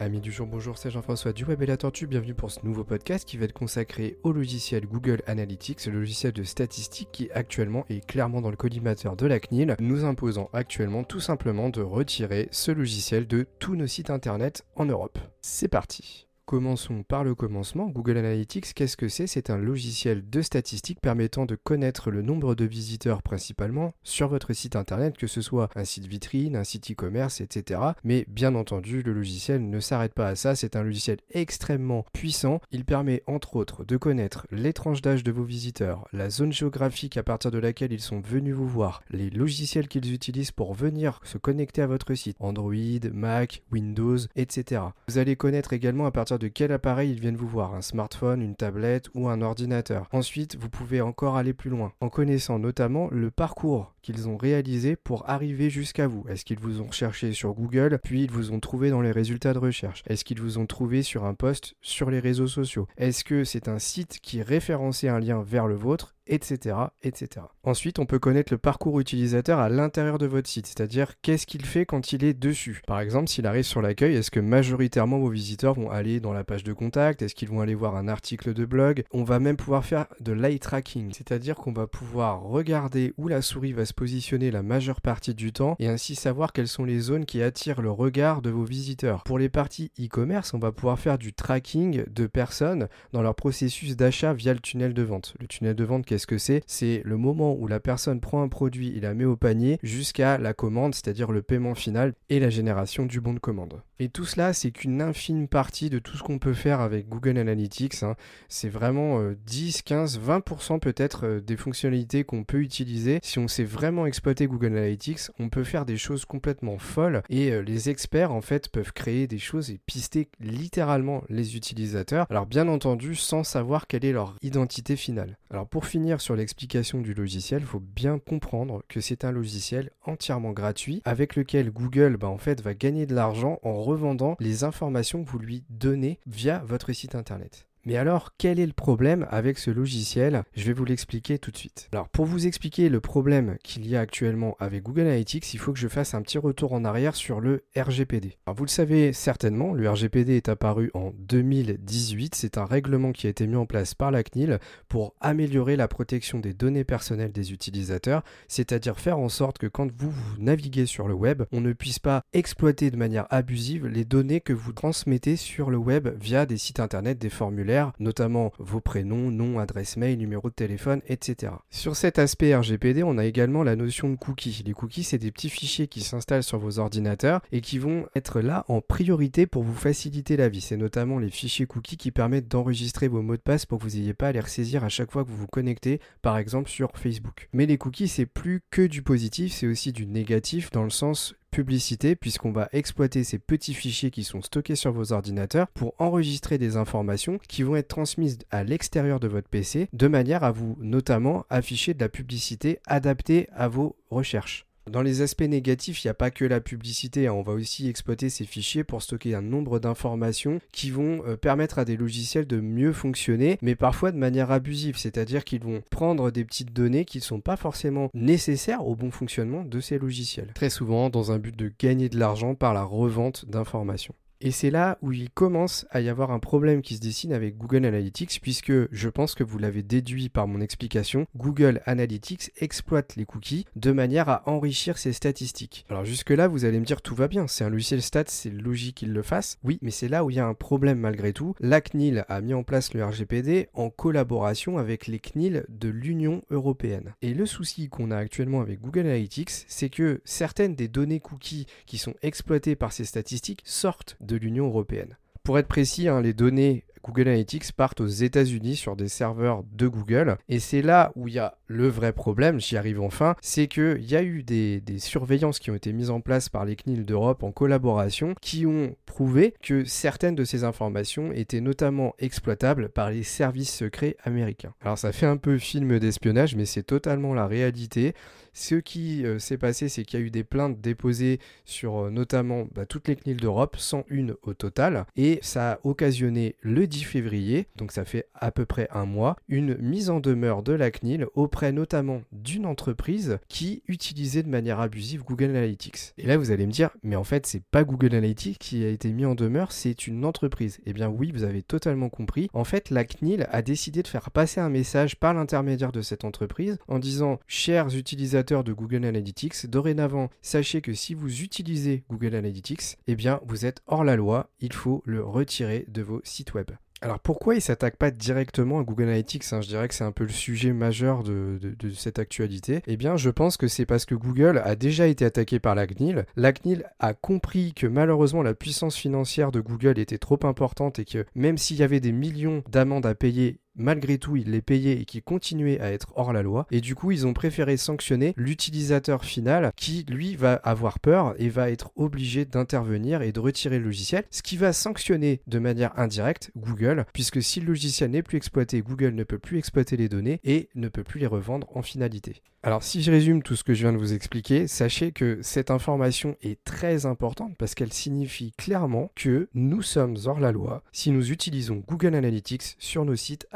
Amis du jour, bonjour, c'est Jean-François du Web et la Tortue. Bienvenue pour ce nouveau podcast qui va être consacré au logiciel Google Analytics, le logiciel de statistique qui actuellement est clairement dans le collimateur de la CNIL, nous imposant actuellement tout simplement de retirer ce logiciel de tous nos sites internet en Europe. C'est parti Commençons par le commencement. Google Analytics, qu'est-ce que c'est? C'est un logiciel de statistique permettant de connaître le nombre de visiteurs principalement sur votre site internet, que ce soit un site vitrine, un site e-commerce, etc. Mais bien entendu, le logiciel ne s'arrête pas à ça. C'est un logiciel extrêmement puissant. Il permet entre autres de connaître les tranches d'âge de vos visiteurs, la zone géographique à partir de laquelle ils sont venus vous voir, les logiciels qu'ils utilisent pour venir se connecter à votre site, Android, Mac, Windows, etc. Vous allez connaître également à partir de quel appareil ils viennent vous voir, un smartphone, une tablette ou un ordinateur. Ensuite, vous pouvez encore aller plus loin, en connaissant notamment le parcours qu'ils ont réalisé pour arriver jusqu'à vous. Est-ce qu'ils vous ont cherché sur Google, puis ils vous ont trouvé dans les résultats de recherche? Est-ce qu'ils vous ont trouvé sur un post sur les réseaux sociaux? Est-ce que c'est un site qui référençait un lien vers le vôtre? Etc., etc. Ensuite, on peut connaître le parcours utilisateur à l'intérieur de votre site, c'est-à-dire qu'est-ce qu'il fait quand il est dessus. Par exemple, s'il arrive sur l'accueil, est-ce que majoritairement vos visiteurs vont aller dans la page de contact? Est-ce qu'ils vont aller voir un article de blog? On va même pouvoir faire de l'eye tracking, c'est-à-dire qu'on va pouvoir regarder où la souris va se positionner la majeure partie du temps et ainsi savoir quelles sont les zones qui attirent le regard de vos visiteurs. Pour les parties e-commerce, on va pouvoir faire du tracking de personnes dans leur processus d'achat via le tunnel de vente. Le tunnel de vente, qu'est-ce que c'est C'est le moment où la personne prend un produit et la met au panier jusqu'à la commande, c'est-à-dire le paiement final et la génération du bon de commande. Et tout cela, c'est qu'une infime partie de tout ce qu'on peut faire avec Google Analytics. Hein. C'est vraiment 10, 15, 20% peut-être euh, des fonctionnalités qu'on peut utiliser. Si on sait vraiment exploiter Google Analytics, on peut faire des choses complètement folles et euh, les experts en fait peuvent créer des choses et pister littéralement les utilisateurs. Alors bien entendu, sans savoir quelle est leur identité finale. Alors pour finir sur l'explication du logiciel, il faut bien comprendre que c'est un logiciel entièrement gratuit avec lequel Google bah, en fait va gagner de l'argent en revendant les informations que vous lui donnez via votre site internet. Mais alors, quel est le problème avec ce logiciel? Je vais vous l'expliquer tout de suite. Alors, pour vous expliquer le problème qu'il y a actuellement avec Google Analytics, il faut que je fasse un petit retour en arrière sur le RGPD. Alors, vous le savez certainement, le RGPD est apparu en 2018. C'est un règlement qui a été mis en place par la CNIL pour améliorer la protection des données personnelles des utilisateurs, c'est-à-dire faire en sorte que quand vous, vous naviguez sur le web, on ne puisse pas exploiter de manière abusive les données que vous transmettez sur le web via des sites internet, des formulaires notamment vos prénoms, nom, adresse mail, numéro de téléphone, etc. Sur cet aspect RGPD, on a également la notion de cookies. Les cookies, c'est des petits fichiers qui s'installent sur vos ordinateurs et qui vont être là en priorité pour vous faciliter la vie. C'est notamment les fichiers cookies qui permettent d'enregistrer vos mots de passe pour que vous n'ayez pas à les ressaisir à chaque fois que vous vous connectez, par exemple sur Facebook. Mais les cookies, c'est plus que du positif, c'est aussi du négatif dans le sens publicité puisqu'on va exploiter ces petits fichiers qui sont stockés sur vos ordinateurs pour enregistrer des informations qui vont être transmises à l'extérieur de votre PC de manière à vous notamment afficher de la publicité adaptée à vos recherches. Dans les aspects négatifs, il n'y a pas que la publicité, hein. on va aussi exploiter ces fichiers pour stocker un nombre d'informations qui vont euh, permettre à des logiciels de mieux fonctionner, mais parfois de manière abusive, c'est-à-dire qu'ils vont prendre des petites données qui ne sont pas forcément nécessaires au bon fonctionnement de ces logiciels. Très souvent dans un but de gagner de l'argent par la revente d'informations. Et c'est là où il commence à y avoir un problème qui se dessine avec Google Analytics, puisque je pense que vous l'avez déduit par mon explication, Google Analytics exploite les cookies de manière à enrichir ses statistiques. Alors jusque-là, vous allez me dire tout va bien, c'est un logiciel stats, c'est logique qu'il le fasse. Oui, mais c'est là où il y a un problème malgré tout. La CNIL a mis en place le RGPD en collaboration avec les CNIL de l'Union européenne. Et le souci qu'on a actuellement avec Google Analytics, c'est que certaines des données cookies qui sont exploitées par ces statistiques sortent de l'Union européenne. Pour être précis, hein, les données Google Analytics partent aux États-Unis sur des serveurs de Google. Et c'est là où il y a le vrai problème, j'y arrive enfin, c'est qu'il y a eu des, des, surveillances qui ont été mises en place par les CNIL d'Europe en collaboration qui ont prouvé que certaines de ces informations étaient notamment exploitables par les services secrets américains. Alors ça fait un peu film d'espionnage, mais c'est totalement la réalité Ce qui euh, s'est passé, c'est qu'il y a eu des plaintes déposées sur euh, notamment bah, toutes les CNIL d'Europe, 101 au total, et ça a occasionné le 10 février, donc ça fait à peu près un mois, une mise en demeure de la CNIL auprès notamment d'une entreprise qui utilisait de manière abusive Google Analytics. Et là, vous allez me dire, mais en fait, c'est pas Google Analytics qui a été mis en demeure, c'est une entreprise. Eh bien oui, vous avez totalement compris. En fait, la CNIL a décidé de faire passer un message par l'intermédiaire de cette entreprise en disant, chers utilisateurs de Google Analytics, dorénavant, sachez que si vous utilisez Google Analytics, eh bien vous êtes hors la loi, il faut le retirer de vos sites web. Alors pourquoi il ne s'attaque pas directement à Google Analytics hein, Je dirais que c'est un peu le sujet majeur de, cette actualité. Eh bien, je pense que c'est parce que Google a déjà été attaqué par la CNIL. La CNIL a compris que malheureusement la puissance financière de Google était trop importante et que même s'il y avait des millions d'amendes à payer, malgré tout, ils les payaient et qui continuaient à être hors la loi. Et du coup, ils ont préféré sanctionner l'utilisateur final qui, lui, va avoir peur et va être obligé d'intervenir et de retirer le logiciel, ce qui va sanctionner de manière indirecte Google, puisque si le logiciel n'est plus exploité, Google ne peut plus exploiter les données et ne peut plus les revendre en finalité. Alors si je résume tout ce que je viens de vous expliquer, sachez que cette information est très importante parce qu'elle signifie clairement que nous sommes hors la loi si nous utilisons Google Analytics sur nos sites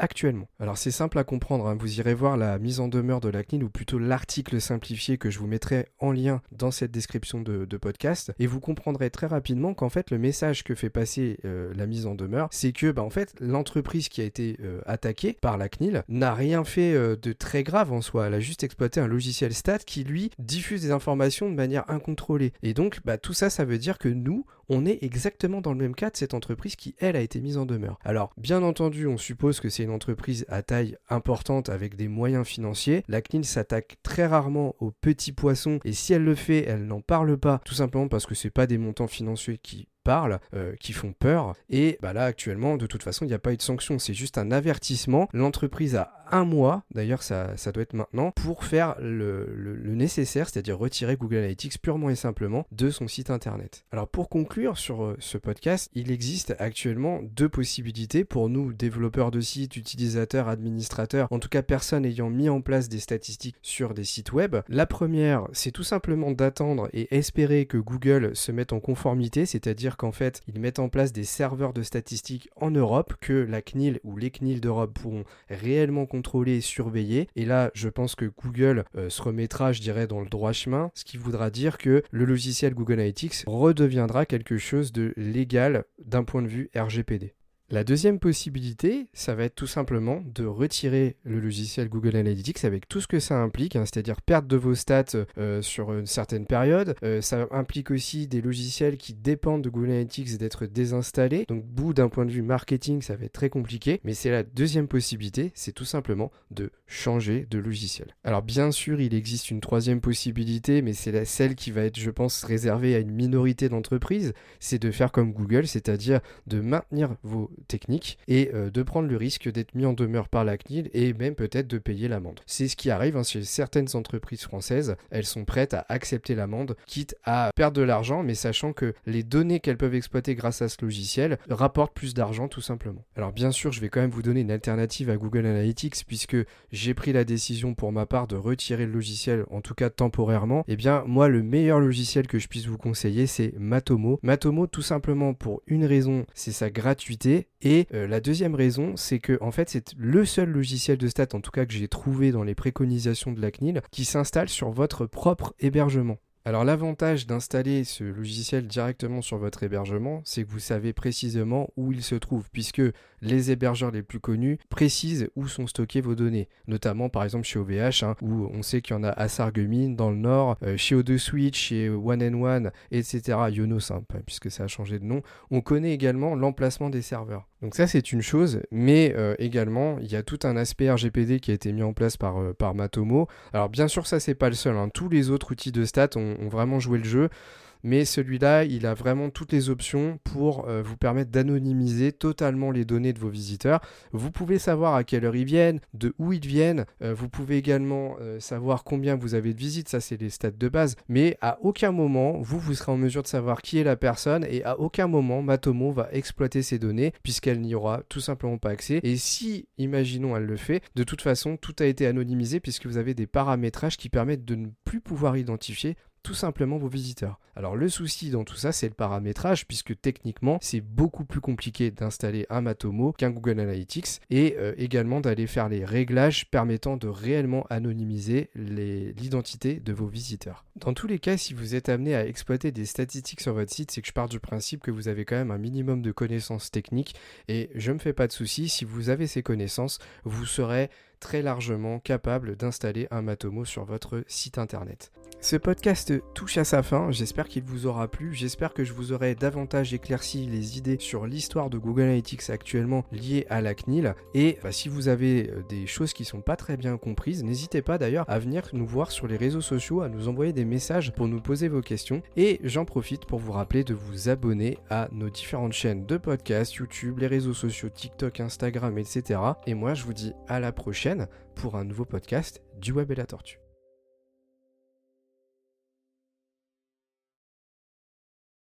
Alors c'est simple à comprendre, hein. vous irez voir la mise en demeure de la CNIL ou plutôt l'article simplifié que je vous mettrai en lien dans cette description de, podcast et vous comprendrez très rapidement qu'en fait le message que fait passer euh, la mise en demeure, c'est que bah, en fait l'entreprise qui a été euh, attaquée par la CNIL n'a rien fait euh, de très grave en soi, elle a juste exploité un logiciel stat qui lui diffuse des informations de manière incontrôlée. Et donc bah, tout ça, ça veut dire que nous, on est exactement dans le même cas de cette entreprise qui, elle, a été mise en demeure. Alors, bien entendu, on suppose que c'est une entreprise à taille importante avec des moyens financiers. La CNIL s'attaque très rarement aux petits poissons et si elle le fait, elle n'en parle pas, tout simplement parce que c'est pas des montants financiers qui parlent, euh, qui font peur. Et bah là, actuellement, de toute façon, il n'y a pas eu de sanction. C'est juste un avertissement. L'entreprise a un mois, d'ailleurs ça, ça, doit être maintenant, pour faire le, nécessaire, c'est-à-dire retirer Google Analytics purement et simplement de son site internet. Alors pour conclure sur euh, ce podcast, il existe actuellement deux possibilités pour nous, développeurs de sites, utilisateurs, administrateurs, en tout cas personnes ayant mis en place des statistiques sur des sites web. La première, c'est tout simplement d'attendre et espérer que Google se mette en conformité, c'est-à-dire qu'en fait, ils mettent en place des serveurs de statistiques en Europe que la CNIL ou les CNIL d'Europe pourront réellement contrôler et surveiller. Et là, je pense que Google euh, se remettra, je dirais, dans le droit chemin, ce qui voudra dire que le logiciel Google Analytics redeviendra quelque chose de légal d'un point de vue RGPD. La deuxième possibilité, ça va être tout simplement de retirer le logiciel Google Analytics avec tout ce que ça implique, hein, c'est-à-dire perte de vos stats euh, sur une certaine période. Euh, ça implique aussi des logiciels qui dépendent de Google Analytics d'être désinstallés. Donc, bout d'un point de vue marketing, ça va être très compliqué. Mais c'est la deuxième possibilité, c'est tout simplement de changer de logiciel. Alors, bien sûr, il existe une troisième possibilité, mais c'est celle qui va être, je pense, réservée à une minorité d'entreprises. C'est de faire comme Google, c'est-à-dire de maintenir vos technique et euh, de prendre le risque d'être mis en demeure par la CNIL et même peut-être de payer l'amende. C'est ce qui arrive hein, chez certaines entreprises françaises. Elles sont prêtes à accepter l'amende, quitte à perdre de l'argent, mais sachant que les données qu'elles peuvent exploiter grâce à ce logiciel rapportent plus d'argent tout simplement. Alors bien sûr, je vais quand même vous donner une alternative à Google Analytics puisque j'ai pris la décision pour ma part de retirer le logiciel, en tout cas temporairement. Eh bien moi, le meilleur logiciel que je puisse vous conseiller, c'est Matomo. Matomo, tout simplement pour une raison, c'est sa gratuité et euh, la deuxième raison, c'est que en fait, c'est le seul logiciel de stats, en tout cas que j'ai trouvé dans les préconisations de la CNIL, qui s'installe sur votre propre hébergement. Alors l'avantage d'installer ce logiciel directement sur votre hébergement, c'est que vous savez précisément où il se trouve, puisque les hébergeurs les plus connus précisent où sont stockées vos données, notamment par exemple chez OVH, hein, où on sait qu'il y en a à Sarreguemines dans le nord, euh, chez O2 Switch, chez One and One, etc. Yonos, hein, puisque ça a changé de nom. On connaît également l'emplacement des serveurs. Donc ça c'est une chose, mais euh, également il y a tout un aspect RGPD qui a été mis en place par, euh, par Matomo. Alors bien sûr ça c'est pas le seul, hein. tous les autres outils de stats ont, ont vraiment joué le jeu. Mais celui-là, il a vraiment toutes les options pour euh, vous permettre d'anonymiser totalement les données de vos visiteurs. Vous pouvez savoir à quelle heure ils viennent, de où ils viennent. Euh, vous pouvez également euh, savoir combien vous avez de visites, ça c'est les stats de base. Mais à aucun moment, vous, vous serez en mesure de savoir qui est la personne et à aucun moment, Matomo va exploiter ces données puisqu'elle n'y aura tout simplement pas accès. Et si, imaginons, elle le fait, de toute façon, tout a été anonymisé puisque vous avez des paramétrages qui permettent de ne plus pouvoir identifier tout simplement vos visiteurs. Alors le souci dans tout ça, c'est le paramétrage, puisque techniquement, c'est beaucoup plus compliqué d'installer un Matomo qu'un Google Analytics, et euh, également d'aller faire les réglages permettant de réellement anonymiser l'identité de vos visiteurs. Dans tous les cas, si vous êtes amené à exploiter des statistiques sur votre site, c'est que je pars du principe que vous avez quand même un minimum de connaissances techniques, et je ne me fais pas de soucis, si vous avez ces connaissances, vous serez très largement capable d'installer un Matomo sur votre site internet. Ce podcast touche à sa fin, j'espère qu'il vous aura plu, j'espère que je vous aurai davantage éclairci les idées sur l'histoire de Google Analytics actuellement liée à la CNIL, et bah, si vous avez euh, des choses qui sont pas très bien comprises, n'hésitez pas d'ailleurs à venir nous voir sur les réseaux sociaux, à nous envoyer des messages pour nous poser vos questions, et j'en profite pour vous rappeler de vous abonner à nos différentes chaînes de podcast, YouTube, les réseaux sociaux, TikTok, Instagram, etc. Et moi je vous dis à la prochaine pour un nouveau podcast du Web et la Tortue.